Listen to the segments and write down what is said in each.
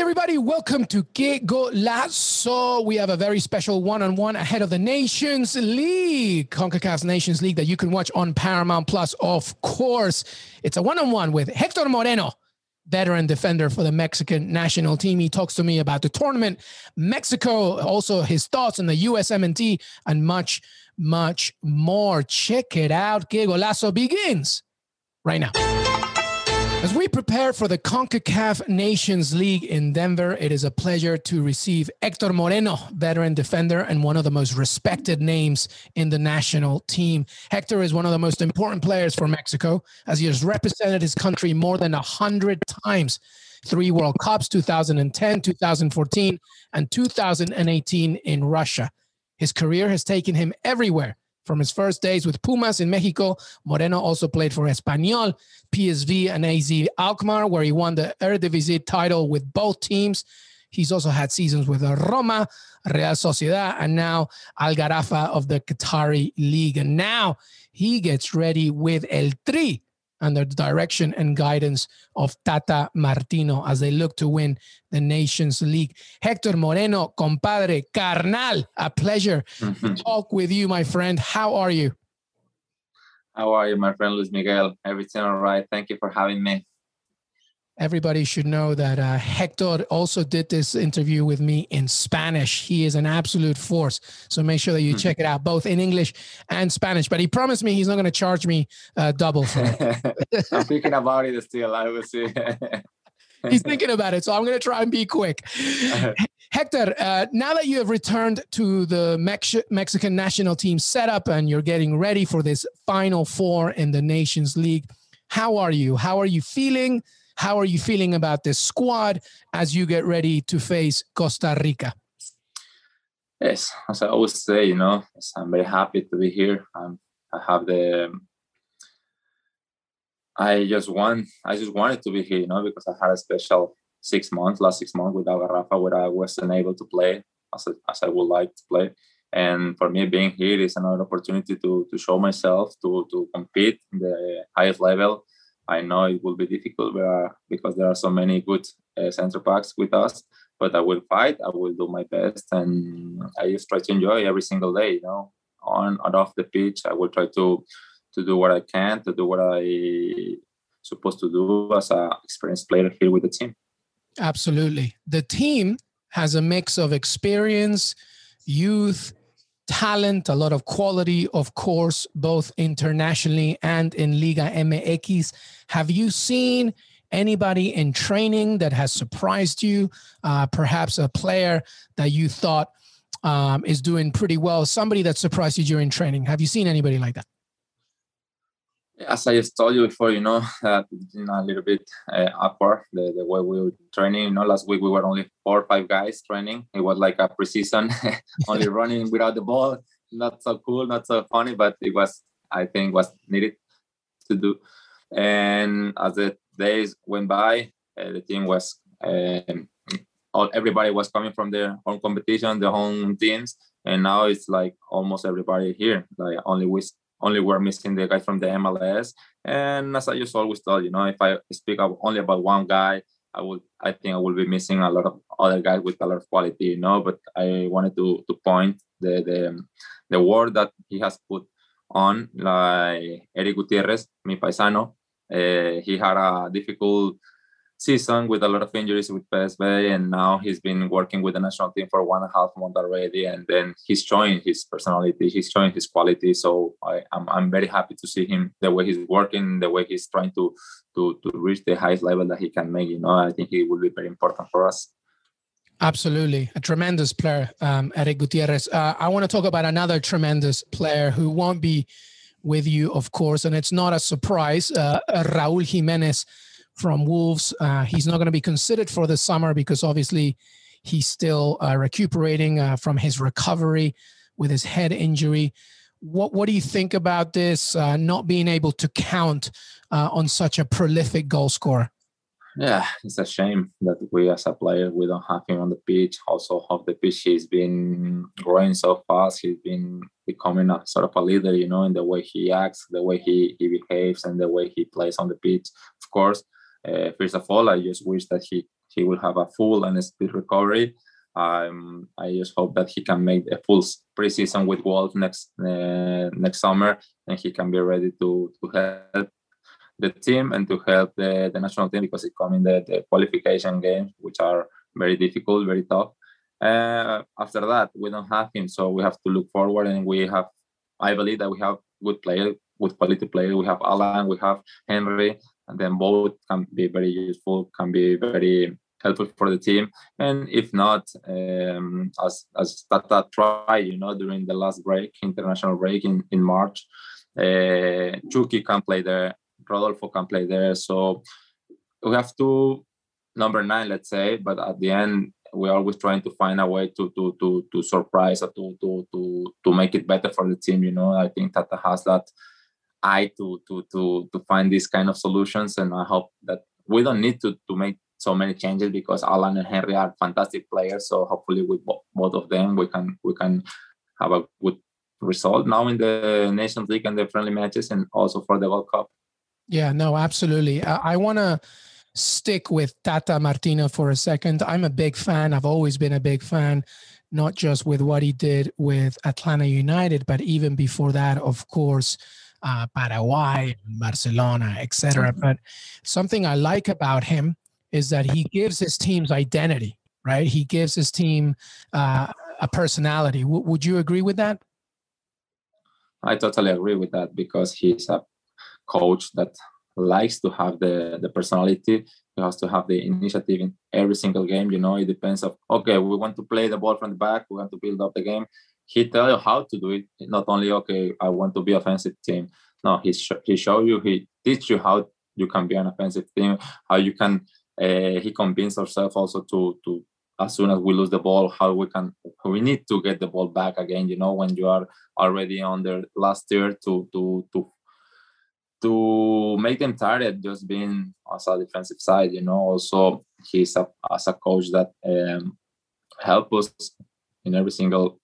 Everybody, welcome to Que Golazo. We have a very special one on one ahead of the Nations League, CONCACAF Nations League, that you can watch on Paramount Plus, of course. It's a one on one with Hector Moreno, veteran defender for the Mexican national team. He talks to me about the tournament, Mexico, also his thoughts on the USMNT, and much, much more. Check it out. Que Golazo begins right now. As we prepare for the CONCACAF Nations League in Denver, it is a pleasure to receive Hector Moreno, veteran defender and one of the most respected names in the national team. Hector is one of the most important players for Mexico as he has represented his country more than 100 times. Three World Cups, 2010, 2014, and 2018 in Russia. His career has taken him everywhere from his first days with Pumas in Mexico, Moreno also played for Espanyol, PSV, and AZ Alkmaar, where he won the Eredivisie title with both teams. He's also had seasons with Roma, Real Sociedad, and now Al Gharafa of the Qatari League. And now he gets ready with El Tri under the direction and guidance of Tata Martino as they look to win the Nations League. Hector Moreno, compadre, carnal, a pleasure mm-hmm. to talk with you, my friend. How are you? How are you, my friend Luis Miguel? Everything all right? Thank you for having me everybody should know that uh, Hector also did this interview with me in Spanish. He is an absolute force. So make sure that you hmm. check it out, both in English and Spanish. But he promised me he's not going to charge me uh, double for it. I'm thinking about it still. I will see. he's thinking about it. So I'm going to try and be quick. Hector, uh, now that you have returned to the Mex- Mexican national team setup and you're getting ready for this final four in the Nations League, how are you? How are you feeling? How are you feeling about this squad as you get ready to face Costa Rica? Yes, as I always say, you know, I'm very happy to be here. Um, I have the. I just want. I just wanted to be here, you know, because I had a special six months, last six months with Al where I wasn't able to play as, as I would like to play. And for me, being here is another opportunity to to show myself, to to compete in the highest level, I know it will be difficult uh, because there are so many good uh, center backs with us. But I will fight. I will do my best, and I just try to enjoy every single day. You know, on and off the pitch, I will try to to do what I can, to do what I supposed to do as an experienced player here with the team. Absolutely, the team has a mix of experience, youth, talent, a lot of quality, of course, both internationally and in Liga MX. Have you seen anybody in training that has surprised you? Uh, perhaps a player that you thought um, is doing pretty well, somebody that surprised you during training. Have you seen anybody like that? As I just told you before, you know, uh, you know a little bit uh, awkward the, the way we were training. You know, last week we were only four or five guys training. It was like a preseason, only running without the ball. Not so cool, not so funny, but it was, I think, was needed to do. And as the days went by, uh, the team was, um, all everybody was coming from their own competition, their own teams, and now it's like almost everybody here. Like only we only we're missing the guy from the MLS. And as I just always tell you know, if I speak only about one guy, I would I think I will be missing a lot of other guys with a lot of quality, you know. But I wanted to to point the the the word that he has put on, like Erick Gutierrez, mi paisano. Uh, he had a difficult season with a lot of injuries with PSV, and now he's been working with the national team for one and a half month already, and then he's showing his personality, he's showing his quality. So I, am I'm, I'm very happy to see him the way he's working, the way he's trying to to to reach the highest level that he can make. You know, I think he will be very important for us. Absolutely. A tremendous player, um, Erick Gutierrez. Uh, I want to talk about another tremendous player who won't be with you, of course, and it's not a surprise. Uh, Raul Jimenez from Wolves, uh, he's not going to be considered for the summer because obviously he's still uh, recuperating uh, from his recovery with his head injury. What what do you think about this uh, not being able to count uh, on such a prolific goal scorer? Yeah, it's a shame that we as a player we don't have him on the pitch. Also, off the pitch, he's been growing so fast. He's been becoming a sort of a leader, you know, in the way he acts, the way he, he behaves, and the way he plays on the pitch. Of course, uh, first of all, I just wish that he he will have a full and speed recovery. Um, I just hope that he can make a full preseason with Wolves next uh, next summer, and he can be ready to to help the team and to help the, the national team because it's coming the, the qualification games, which are very difficult, very tough. Uh, after that, we don't have him, so we have to look forward, and we have. I believe that we have good player, good quality player. We have Alan, we have Henry, and then both can be very useful, can be very helpful for the team. And if not, um, as as Tata tried, you know, during the last break, international break in in March, uh, Chucky can play there, Rodolfo can play there. So we have to number nine, let's say, but at the end we're always trying to find a way to to to to surprise or to to to to make it better for the team. You know, I think Tata has that eye to to to to find these kind of solutions, and I hope that we don't need to to make so many changes because Alan and Henry are fantastic players. So hopefully with both of them we can we can have a good result now in the Nations League and the friendly matches, and also for the World Cup. Yeah, no, absolutely. I, I want to stick with Tata Martino for a second. I'm a big fan. I've always been a big fan, not just with what he did with Atlanta United, but even before that, of course, uh, Paraguay, Barcelona, etc. Mm-hmm. But something I like about him is that he gives his team's identity, right? He gives his team uh, a personality. W- would you agree with that? I totally agree with that because he's a coach that likes to have the the personality he has to have the initiative in every single game you know it depends of okay we want to play the ball from the back we want to build up the game he tell you how to do it not only okay i want to be offensive team. No he, sh- he show you he teach you how you can be an offensive team how you can uh, he convinced ourselves also to to as soon as we lose the ball how we can we need to get the ball back again you know when you are already on the last tier to to to to make them tired just being as a defensive side you know. Also he's a, as a coach that um, help us in every single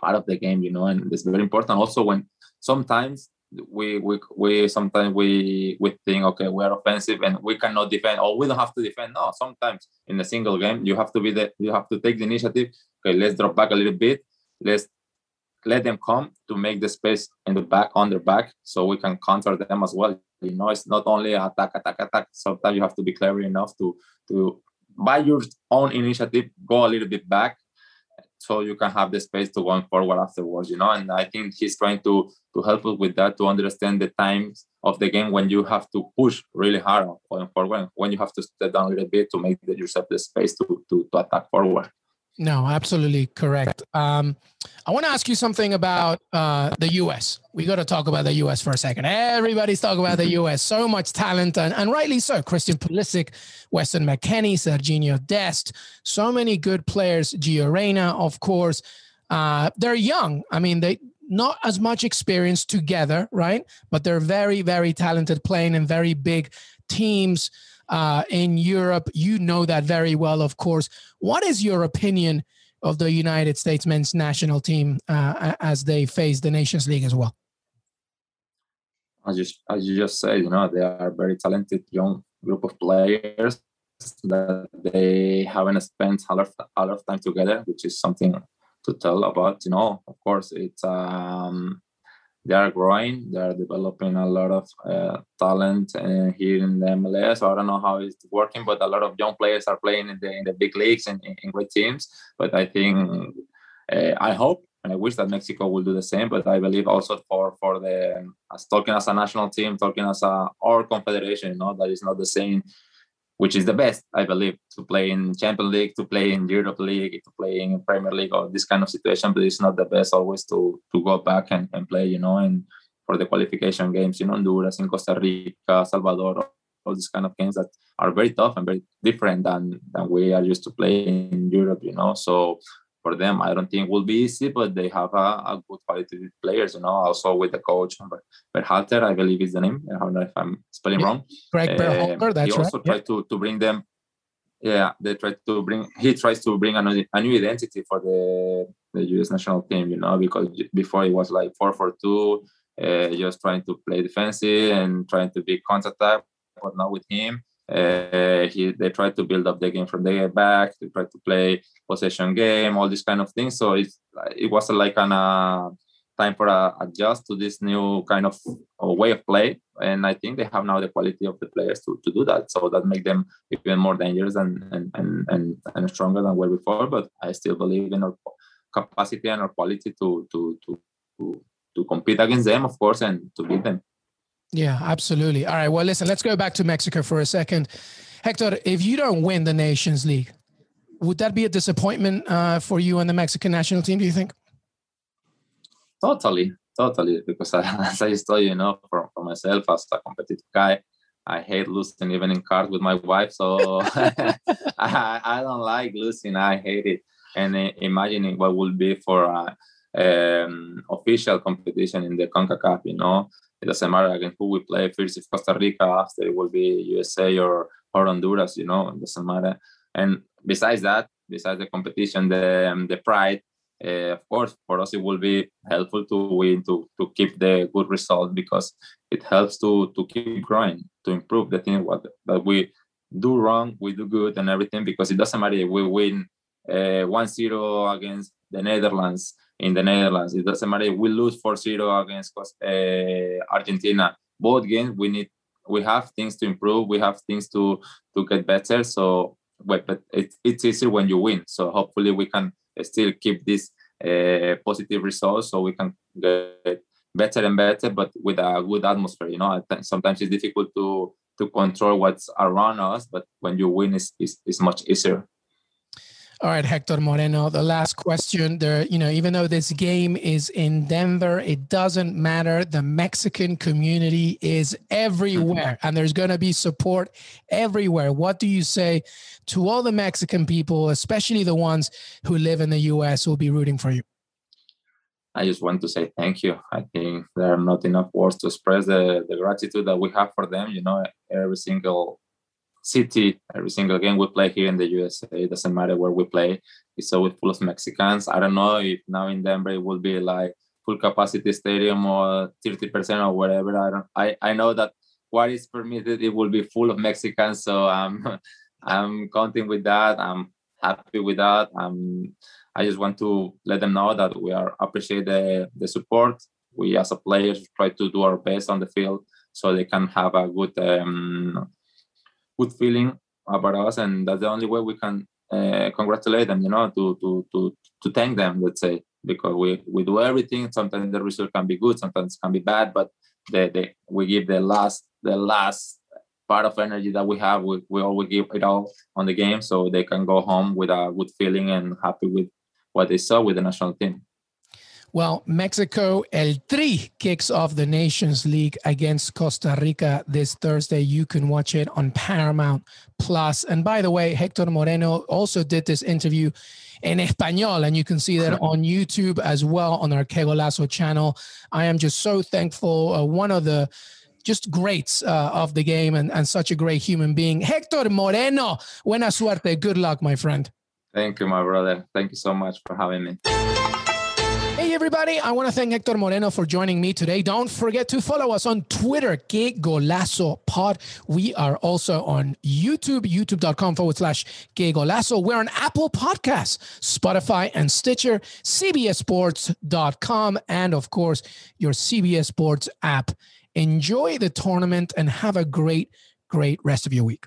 part of the game you know and it's very important. Also when sometimes we we we sometimes we we think okay we are offensive and we cannot defend or we don't have to defend. No sometimes in a single game you have to be the you have to take the initiative. Okay let's drop back a little bit. Let's let them come to make the space in the back on their back so we can counter them as well. You know it's not only attack attack attack. Sometimes you have to be clever enough to to by your own initiative go a little bit back so you can have the space to go forward afterwards you know? And i think he's trying to to help us with that to understand the times of the game when you have to push really hard going forward when you have to step down a little bit to make yourself the space to to, to attack forward no, absolutely correct. Um, I want to ask you something about uh, the U.S. We got to talk about the U.S. for a second. Everybody's talking about the U.S. So much talent, and, and rightly so. Christian Pulisic, Weston McKennie, Sergiño Dest, so many good players. Gio Reyna, of course. Uh, they're young. I mean, they not as much experience together, right? But they're very, very talented, playing in very big teams uh, in Europe. You know that very well, of course. What is your opinion of the United States men's national team uh, as they face the Nations League as well? As you, as you just said, you know, they are a very talented young group of players that they haven't spent a lot, a lot of time together, which is something to tell about. You know, of course, it's um, they are growing. They are developing a lot of uh, talent uh, here in the MLS. So I don't know how it's working, but a lot of young players are playing in the in the big leagues and in, great teams. But I think uh, I hope and I wish that Mexico will do the same. But I believe also for for the as talking as a national team, talking as a our confederation, you know, that is not the same which is the best, I believe, to play in Champions League, to play in Europe League, to play in Premier League or this kind of situation. But it's not the best always to to go back and, and play, you know. And for the qualification games in Honduras, in Costa Rica, Salvador, all these kind of games that are very tough and very different than than we are used to play in Europe, you know. So for them, I don't think will be easy, but they have a, a good quality players, you know. Also with the coach, Berhalter, I believe is the name. I don't know if I'm spelling wrong. Greg Berhalter, uh, that's he also right. tried to to bring them. Yeah, they try to bring. He tries to bring a new, a new identity for the the U.S. national team, you know, because before it was like four four two, uh, just trying to play defensive and trying to be counter attack, but not with him. Uh, he they try to build up the game from the back. They try to play possession game, all these kind of things. So it's it was like an uh, time for a adjust to this new kind of uh, way of play. And I think they have now the quality of the players to, to do that. So that make them even more dangerous and and, and, and, and stronger than were before. But I still believe in our capacity and our quality to to to, to compete against them, of course, and to beat them. Yeah, absolutely. All right. Well, listen, let's go back to Mexico for a second. Hector, if you don't win the Nations League, would that be a disappointment uh, for you and the Mexican national team, do you think? Totally, totally. Because as I told you, you know, for, for myself as a competitive guy, I hate losing even in cards with my wife. So I, I don't like losing. I hate it. And uh, imagining what would be for a um, official competition in the CONCACAF, you know, it doesn't matter against who we play. First, if Costa Rica, after it will be USA or, or Honduras, you know, it doesn't matter. And besides that, besides the competition, the um, the pride, uh, of course, for us it will be helpful to win to to keep the good result because it helps to to keep growing, to improve the thing what that we do wrong, we do good and everything because it doesn't matter if we win uh, 1-0 against the Netherlands in the Netherlands. It doesn't matter we lose 4-0 against uh, Argentina. Both games we need we have things to improve. We have things to to get better. So, but, but it, it's easier when you win. So hopefully we can still keep this uh, positive results so we can get better and better, but with a good atmosphere. You know, sometimes it's difficult to to control what's around us, but when you win, it's, it's, it's much easier. All right, Hector Moreno. The last question there, you know, even though this game is in Denver, it doesn't matter. The Mexican community is everywhere and there's going to be support everywhere. What do you say to all the Mexican people, especially the ones who live in the US who will be rooting for you? I just want to say thank you. I think there are not enough words to express the, the gratitude that we have for them. You know, every single city every single game we play here in the USA. It doesn't matter where we play. It's always full of Mexicans. I don't know if now in Denver it will be like full capacity stadium or 30% or whatever. I don't I, I know that what is permitted it will be full of Mexicans. So I'm I'm counting with that. I'm happy with that. I'm I just want to let them know that we are appreciate the, the support. We as a players try to do our best on the field so they can have a good um, good feeling about us, and that's the only way we can uh, congratulate them. You know, to to to to thank them. Let's say because we we do everything. Sometimes the result can be good, sometimes can be bad, but the, the we give the last the last part of energy that we have. We we always give it all on the game, so they can go home with a good feeling and happy with what they saw with the national team. Well, Mexico El Tri kicks off the Nations League against Costa Rica this Thursday. You can watch it on Paramount Plus. And by the way, Hector Moreno also did this interview in Espanol, and you can see that on YouTube as well on our Que Golazo channel. I am just so thankful. Uh, one of the just greats uh, of the game and, and such a great human being. Hector Moreno, buena suerte. Good luck, my friend. Thank you, my brother. Thank you so much for having me. Everybody. I want to thank Hector Moreno for joining me today. Don't forget to follow us on Twitter, Que Golazo Pod. We are also on YouTube, youtube.com forward slash Que Golazo. We're on Apple Podcasts, Spotify, and Stitcher, CBSSports.com, and of course, your CBS Sports app. Enjoy the tournament and have a great, great rest of your week.